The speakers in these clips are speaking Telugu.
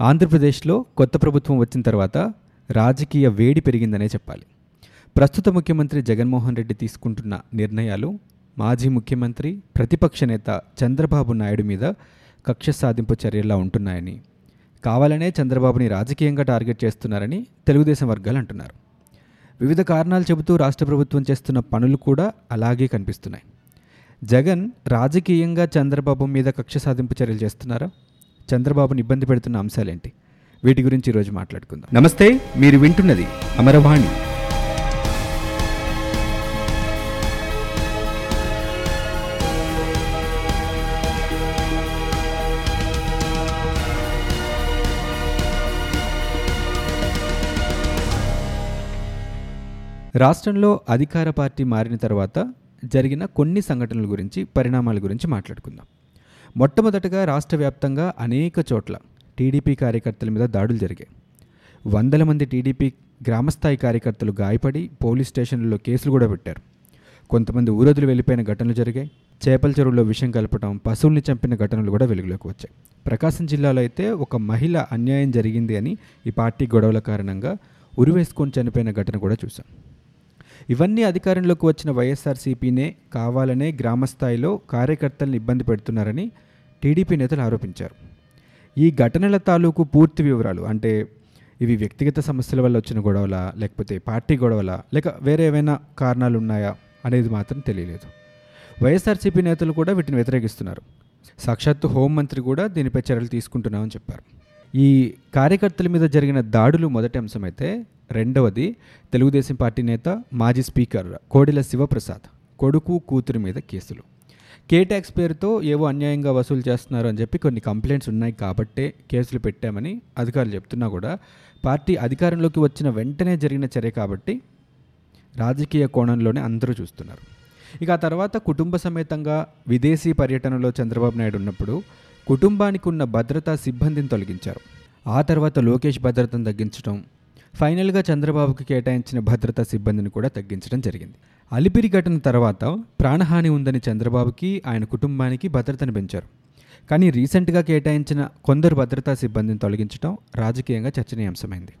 ఆంధ్రప్రదేశ్లో కొత్త ప్రభుత్వం వచ్చిన తర్వాత రాజకీయ వేడి పెరిగిందనే చెప్పాలి. ప్రస్తుత ముఖ్యమంత్రి జగన్మోహన్ రెడ్డి తీసుకుంటున్న నిర్ణయాలు మాజీ ముఖ్యమంత్రి ప్రతిపక్ష నేత చంద్రబాబు నాయుడు మీద కక్ష సాధింపు చర్యలా ఉంటున్నాయని కావాలనే చంద్రబాబుని రాజకీయంగా టార్గెట్ చేస్తున్నారని తెలుగుదేశం వర్గాలు అంటున్నారు. వివిధ కారణాలు చెబుతూ రాష్ట్ర ప్రభుత్వం చేస్తున్న పనులు కూడా అలాగే కనిపిస్తున్నాయి. జగన్ రాజకీయంగా చంద్రబాబు మీద కక్ష సాధింపు చర్యలు చేస్తున్నారా? చంద్రబాబుని ఇబ్బంది పెడుతున్న అంశాలేంటి? వీటి గురించి ఈరోజు మాట్లాడుకుందాం. నమస్తే మీరు వింటున్నది అమరవాణి. రాష్ట్రంలో అధికార పార్టీ మారిన తర్వాత జరిగిన కొన్ని సంఘటనల గురించి పరిణామాల గురించి మాట్లాడుకుందాం. మొట్టమొదటగా రాష్ట్ర వ్యాప్తంగా అనేక చోట్ల టీడీపీ కార్యకర్తల మీద దాడులు జరిగాయి. వందల మంది టీడీపీ గ్రామస్థాయి కార్యకర్తలు గాయపడి పోలీస్ స్టేషన్లలో కేసులు కూడా పెట్టారు. కొంతమంది ఊరదులు వెళ్ళిపోయిన ఘటనలు జరిగాయి. చేపల చెరువులో విషం కలపడం పశువుల్ని చంపిన ఘటనలు కూడా వెలుగులోకి వచ్చాయి. ప్రకాశం జిల్లాలో అయితే ఒక మహిళ అన్యాయం జరిగింది అని ఈ పార్టీ గొడవల కారణంగా ఉరివేసుకొని చనిపోయిన ఘటన కూడా చూశాం. ఇవన్నీ అధికారంలోకి వచ్చిన వైఎస్ఆర్సీపీనే కావాలనే గ్రామస్థాయిలో కార్యకర్తలను ఇబ్బంది పెడుతున్నారని టీడీపీ నేతలు ఆరోపించారు. ఈ ఘటనల తాలూకు పూర్తి వివరాలు అంటే ఇవి వ్యక్తిగత సమస్యల వల్ల వచ్చిన గొడవలా లేకపోతే పార్టీ గొడవలా లేక వేరే ఏమైనా కారణాలు ఉన్నాయా అనేది మాత్రం తెలియలేదు. వైఎస్ఆర్సీపీ నేతలు కూడా వీటిని వ్యతిరేకిస్తున్నారు. సాక్షాత్తు హోంమంత్రి కూడా దీనిపై చర్యలు తీసుకుంటున్నామని చెప్పారు. ఈ కార్యకర్తల మీద జరిగిన దాడులు మొదటి అంశం అయితే రెండవది తెలుగుదేశం పార్టీ నేత మాజీ స్పీకర్ కోడెల శివప్రసాద్ కొడుకు కూతురు మీద కేసులు. కే ట్యాక్స్ పేరుతో ఏవో అన్యాయంగా వసూలు చేస్తున్నారు అని చెప్పి కొన్ని కంప్లైంట్స్ ఉన్నాయి కాబట్టే కేసులు పెట్టామని అధికారులు చెప్తున్నా కూడా పార్టీ అధికారంలోకి వచ్చిన వెంటనే జరిగిన చర్య కాబట్టి రాజకీయ కోణంలోనే అందరూ చూస్తున్నారు. ఇక ఆ తర్వాత కుటుంబ సమేతంగా విదేశీ పర్యటనలో చంద్రబాబు నాయుడు ఉన్నప్పుడు కుటుంబానికి ఉన్న భద్రతా సిబ్బందిని తొలగించారు. ఆ తర్వాత లోకేష్ భద్రతను తగ్గించడం ఫైనల్గా చంద్రబాబుకి కేటాయించిన భద్రతా సిబ్బందిని కూడా తగ్గించడం జరిగింది. అలిపిరి ఘటన తర్వాత ప్రాణహాని ఉందని చంద్రబాబుకి ఆయన కుటుంబానికి భద్రతను పెంచారు. కానీ రీసెంట్గా కేటాయించిన కొందరు భద్రతా సిబ్బందిని తొలగించడం రాజకీయంగా చర్చనీయాంశమైంది.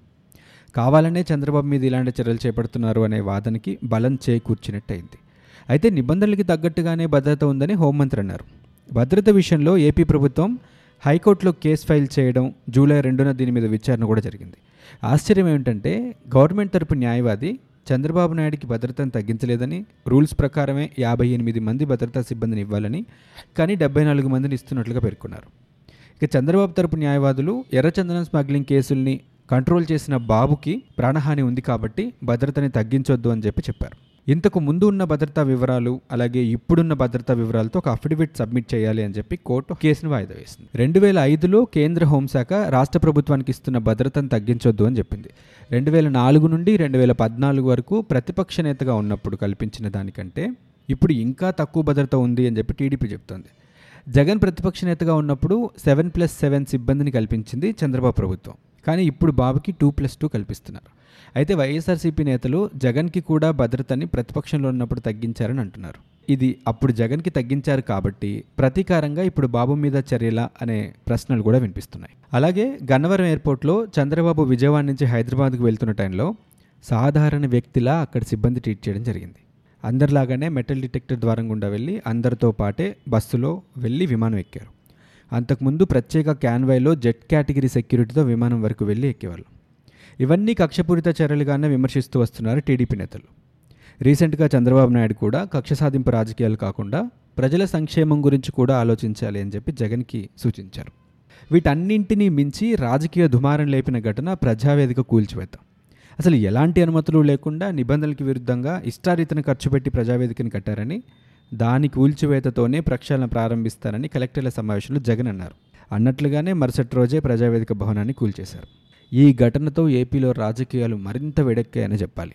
కావాలనే చంద్రబాబు మీద ఇలాంటి చర్యలు చేపడుతున్నారు అనే వాదనకి బలం చేకూర్చినట్టయింది. అయితే నిబంధనలకి తగ్గట్టుగానే భద్రత ఉందని హోంమంత్రి అన్నారు. భద్రత విషయంలో ఏపీ ప్రభుత్వం హైకోర్టులో కేసు ఫైల్ చేయడం జూలై రెండున దీని మీద విచారణ కూడా జరిగింది. ఆశ్చర్యం ఏమిటంటే గవర్నమెంట్ తరపు న్యాయవాది చంద్రబాబు నాయుడికి భద్రతను తగ్గించలేదని రూల్స్ ప్రకారమే యాభై ఎనిమిది మంది భద్రతా సిబ్బందిని ఇవ్వాలని కానీ డెబ్బై నాలుగు మందిని ఇస్తున్నట్లుగా పేర్కొన్నారు. ఇక చంద్రబాబు తరపు న్యాయవాదులు ఎర్రచందనం స్మగ్లింగ్ కేసుల్ని కంట్రోల్ చేసిన బాబుకి ప్రాణహాని ఉంది కాబట్టి భద్రతని తగ్గించొద్దు అని చెప్పి చెప్పారు. ఇంతకు ముందు ఉన్న భద్రతా వివరాలు అలాగే ఇప్పుడున్న భద్రతా వివరాలతో ఒక అఫిడవిట్ సబ్మిట్ చేయాలి అని చెప్పి కోర్టు కేసును వాయిదా వేసింది. రెండు వేల ఐదులో కేంద్ర హోంశాఖ రాష్ట్ర ప్రభుత్వానికి ఇస్తున్న భద్రతను తగ్గించొద్దు అని చెప్పింది. రెండు వేల నాలుగు నుండి రెండు వేల పద్నాలుగు వరకు ప్రతిపక్ష నేతగా ఉన్నప్పుడు కల్పించిన దానికంటే ఇప్పుడు ఇంకా తక్కువ భద్రత ఉంది అని చెప్పి టీడీపీ చెప్తోంది. జగన్ ప్రతిపక్ష నేతగా ఉన్నప్పుడు సెవెన్ ప్లస్ సెవెన్ సిబ్బందిని కల్పించింది చంద్రబాబు ప్రభుత్వం. కానీ ఇప్పుడు బాబుకి టూ ప్లస్ టూ కల్పిస్తున్నారు. అయితే వైఎస్ఆర్సీపీ నేతలు జగన్కి కూడా భద్రతని ప్రతిపక్షంలో ఉన్నప్పుడు తగ్గించారని అంటున్నారు. ఇది అప్పుడు జగన్కి తగ్గించారు కాబట్టి ప్రతీకారంగా ఇప్పుడు బాబు మీద చర్యల అనే ప్రశ్నలు కూడా వినిపిస్తున్నాయి. అలాగే గన్నవరం ఎయిర్పోర్ట్లో చంద్రబాబు విజయవాడ నుంచి హైదరాబాద్కు వెళ్తున్న టైంలో సాధారణ వ్యక్తిలా అక్కడ సిబ్బంది ట్రీట్ చేయడం జరిగింది. అందరిలాగానే మెటల్ డిటెక్టర్ ద్వారం గుండా వెళ్ళి అందరితో పాటే బస్సులో వెళ్ళి విమానం ఎక్కారు. అంతకుముందు ప్రత్యేక క్యాన్వాయ్లో జెట్ కేటగిరీ సెక్యూరిటీతో విమానం వరకు వెళ్ళి ఎక్కేవాళ్ళు. ఇవన్నీ కక్షపూరిత చర్యలుగానే విమర్శిస్తూ వస్తున్నారు టీడీపీ నేతలు. రీసెంట్గా చంద్రబాబు నాయుడు కూడా కక్ష సాధింపు రాజకీయాలు కాకుండా ప్రజల సంక్షేమం గురించి కూడా ఆలోచించాలి అని చెప్పి జగన్కి సూచించారు. వీటన్నింటినీ మించి రాజకీయ దుమారం లేపిన ఘటన ప్రజావేదిక కూల్చివేత. అసలు ఎలాంటి అనుమతులు లేకుండా నిబంధనలకు విరుద్ధంగా ఇష్టారీతను ఖర్చు పెట్టి ప్రజావేదికని కట్టారని దాని కూల్చివేతతోనే ప్రక్షాళన ప్రారంభిస్తారని కలెక్టర్ల సమావేశంలో జగన్ అన్నారు. అన్నట్లుగానే మరుసటి రోజే ప్రజావేదిక భవనాన్ని కూల్చేశారు. ఈ ఘటనతో ఏపీలో రాజకీయాలు మరింత వేడెక్కాయని చెప్పాలి.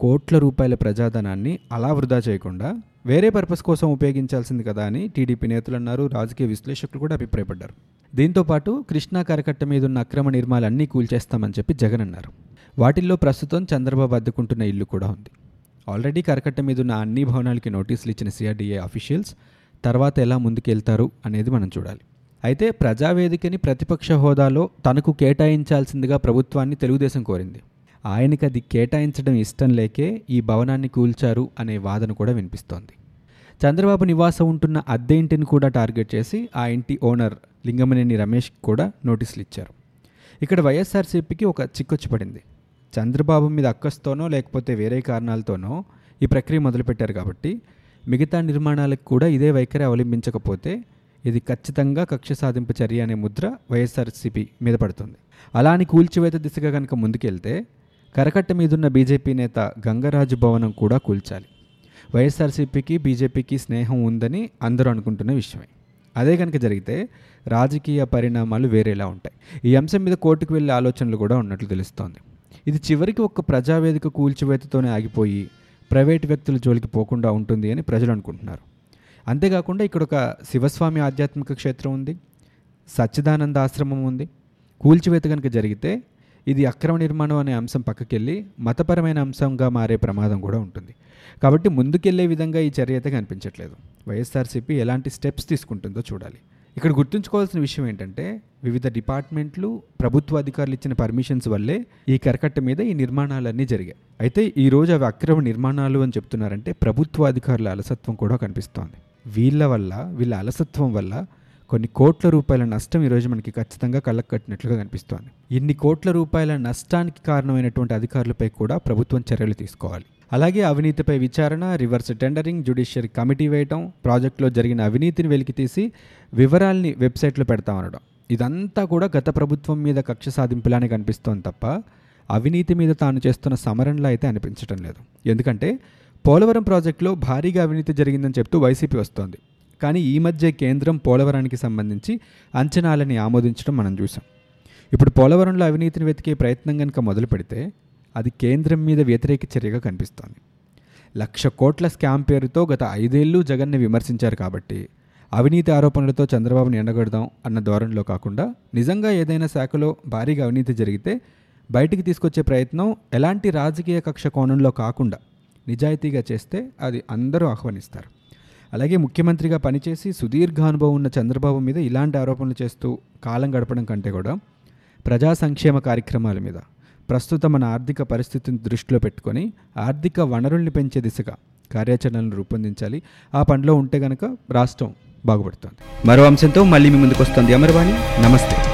కోట్ల రూపాయల ప్రజాధనాన్ని అలా వృధా చేయకుండా వేరే పర్పస్ కోసం ఉపయోగించాల్సింది కదా అని టీడీపీ నేతలు అన్నారు. రాజకీయ విశ్లేషకులు కూడా అభిప్రాయపడ్డారు. దీంతోపాటు కృష్ణా కరకట్ట మీద ఉన్న అక్రమ నిర్మాలన్నీ కూల్చేస్తామని చెప్పి జగన్ అన్నారు. వాటిల్లో ప్రస్తుతం చంద్రబాబు అద్దుకుంటున్న ఇల్లు కూడా ఉంది. ఆల్రెడీ కరకట్ట మీద ఉన్న అన్ని భవనాలకి నోటీసులు ఇచ్చిన సిఆర్డీఏ అఫీషియల్స్ తర్వాత ఎలా ముందుకెళ్తారు అనేది మనం చూడాలి. అయితే ప్రజావేదికని ప్రతిపక్ష హోదాలో తనకు కేటాయించాల్సిందిగా ప్రభుత్వాన్ని తెలుగుదేశం కోరింది. ఆయనకి అది కేటాయించడం ఇష్టం లేకే ఈ భవనాన్ని కూల్చారు అనే వాదన కూడా వినిపిస్తోంది. చంద్రబాబు నివాసం ఉంటున్న అద్దె ఇంటిని కూడా టార్గెట్ చేసి ఆ ఇంటి ఓనర్ లింగమనేని రమేష్ కూడా నోటీసులు ఇచ్చారు. ఇక్కడ వైఎస్ఆర్సీపీకి ఒక చిక్కొచ్చి పడింది. చంద్రబాబు మీద అక్కస్తోనో లేకపోతే వేరే కారణాలతోనో ఈ ప్రక్రియ మొదలుపెట్టారు కాబట్టి మిగతా నిర్మాణాలకు కూడా ఇదే వైఖరి అవలంబించకపోతే ఇది ఖచ్చితంగా కక్ష సాధింపు చర్య అనే ముద్ర వైఎస్ఆర్సీపీ మీద పడుతుంది. అలా అని కూల్చివేత దిశగా కనుక ముందుకెళ్తే కరకట్ట మీదున్న బీజేపీ నేత గంగరాజు భవనం కూడా కూల్చాలి. వైఎస్ఆర్సీపీకి బీజేపీకి స్నేహం ఉందని అందరూ అనుకుంటున్న విషయమే. అదే కనుక జరిగితే రాజకీయ పరిణామాలు వేరేలా ఉంటాయి. ఈ అంశం మీద కోర్టుకు వెళ్ళే ఆలోచనలు కూడా ఉన్నట్లు తెలుస్తోంది. ఇది చివరికి ఒక్క ప్రజావేదిక కూల్చివేతతోనే ఆగిపోయి ప్రైవేటు వ్యక్తుల జోలికి పోకుండా ఉంటుంది అని ప్రజలు అనుకుంటున్నారు. అంతేకాకుండా ఇక్కడ ఒక శివస్వామి ఆధ్యాత్మిక క్షేత్రం ఉంది సచ్చిదానంద ఆశ్రమం ఉంది. కూల్చివేత కనుక జరిగితే ఇది అక్రమ నిర్మాణం అనే అంశం పక్కకెళ్ళి మతపరమైన అంశంగా మారే ప్రమాదం కూడా ఉంటుంది. కాబట్టి ముందుకెళ్ళే విధంగా ఈ చర్య అయితే కనిపించట్లేదు. వైఎస్ఆర్సీపీ ఎలాంటి స్టెప్స్ తీసుకుంటుందో చూడాలి. ఇక్కడ గుర్తుంచుకోవాల్సిన విషయం ఏంటంటే వివిధ డిపార్ట్మెంట్లు ప్రభుత్వ అధికారులు ఇచ్చిన పర్మిషన్స్ వల్లే ఈ కరకట్ట మీద ఈ నిర్మాణాలన్నీ జరిగాయి. అయితే ఈ రోజు అవి అక్రమ నిర్మాణాలు అని చెప్తున్నారంటే ప్రభుత్వ అధికారుల అలసత్వం కూడా కనిపిస్తోంది. వీళ్ళ వల్ల వీళ్ళ అలసత్వం వల్ల కొన్ని కోట్ల రూపాయల నష్టం ఈరోజు మనకి ఖచ్చితంగా కళ్ళకు కట్టినట్లుగా కనిపిస్తోంది. ఇన్ని కోట్ల రూపాయల నష్టానికి కారణమైనటువంటి అధికారులపై కూడా ప్రభుత్వం చర్యలు తీసుకోవాలి. అలాగే అవినీతిపై విచారణ రివర్స్ టెండరింగ్ జ్యుడిషియరీ కమిటీ వేయటం ప్రాజెక్టులో జరిగిన అవినీతిని వెలికితీసి వివరాల్ని వెబ్సైట్లో పెడతామనడం ఇదంతా కూడా గత ప్రభుత్వం మీద కక్ష సాధింపులానే కనిపిస్తోంది తప్ప అవినీతి మీద తాను చేస్తున్న సమరంలా అయితే అనిపించడం లేదు. ఎందుకంటే పోలవరం ప్రాజెక్టులో భారీగా అవినీతి జరిగిందని చెప్తూ వైసీపీ వస్తోంది. కానీ ఈ మధ్య కేంద్రం పోలవరానికి సంబంధించి అంచనాలని ఆమోదించడం మనం చూసాం ఇప్పుడు పోలవరంలో అవినీతిని వెతికే ప్రయత్నం కనుక మొదలు పెడితే అది కేంద్రం మీద వ్యతిరేక చర్యగా కనిపిస్తోంది. లక్ష కోట్ల స్కామ్ పేరుతో గత ఐదేళ్ళు జగన్ని విమర్శించారు కాబట్టి అవినీతి ఆరోపణలతో చంద్రబాబుని ఎండగడదాం అన్న ధోరణిలో కాకుండా నిజంగా ఏదైనా శాఖలో భారీగా అవినీతి జరిగితే బయటికి తీసుకొచ్చే ప్రయత్నం ఎలాంటి రాజకీయ కక్ష కోణంలో కాకుండా నిజాయితీగా చేస్తే అది అందరూ ఆహ్వానిస్తారు. అలాగే ముఖ్యమంత్రిగా పనిచేసి సుదీర్ఘ అనుభవం ఉన్న చంద్రబాబు మీద ఇలాంటి ఆరోపణలు చేస్తూ కాలం గడపడం కంటే కూడా ప్రజా సంక్షేమ కార్యక్రమాల మీద ప్రస్తుతం మన ఆర్థిక పరిస్థితిని దృష్టిలో పెట్టుకొని ఆర్థిక వనరుల్ని పెంచే దిశగా కార్యాచరణను రూపొందించాలి. ఆ పనిలో ఉంటే గనక రాష్ట్రం బాగుపడుతుంది. మరో అంశంతో మళ్ళీ మీ ముందుకు వస్తుంది అమర్వాణి. నమస్తే.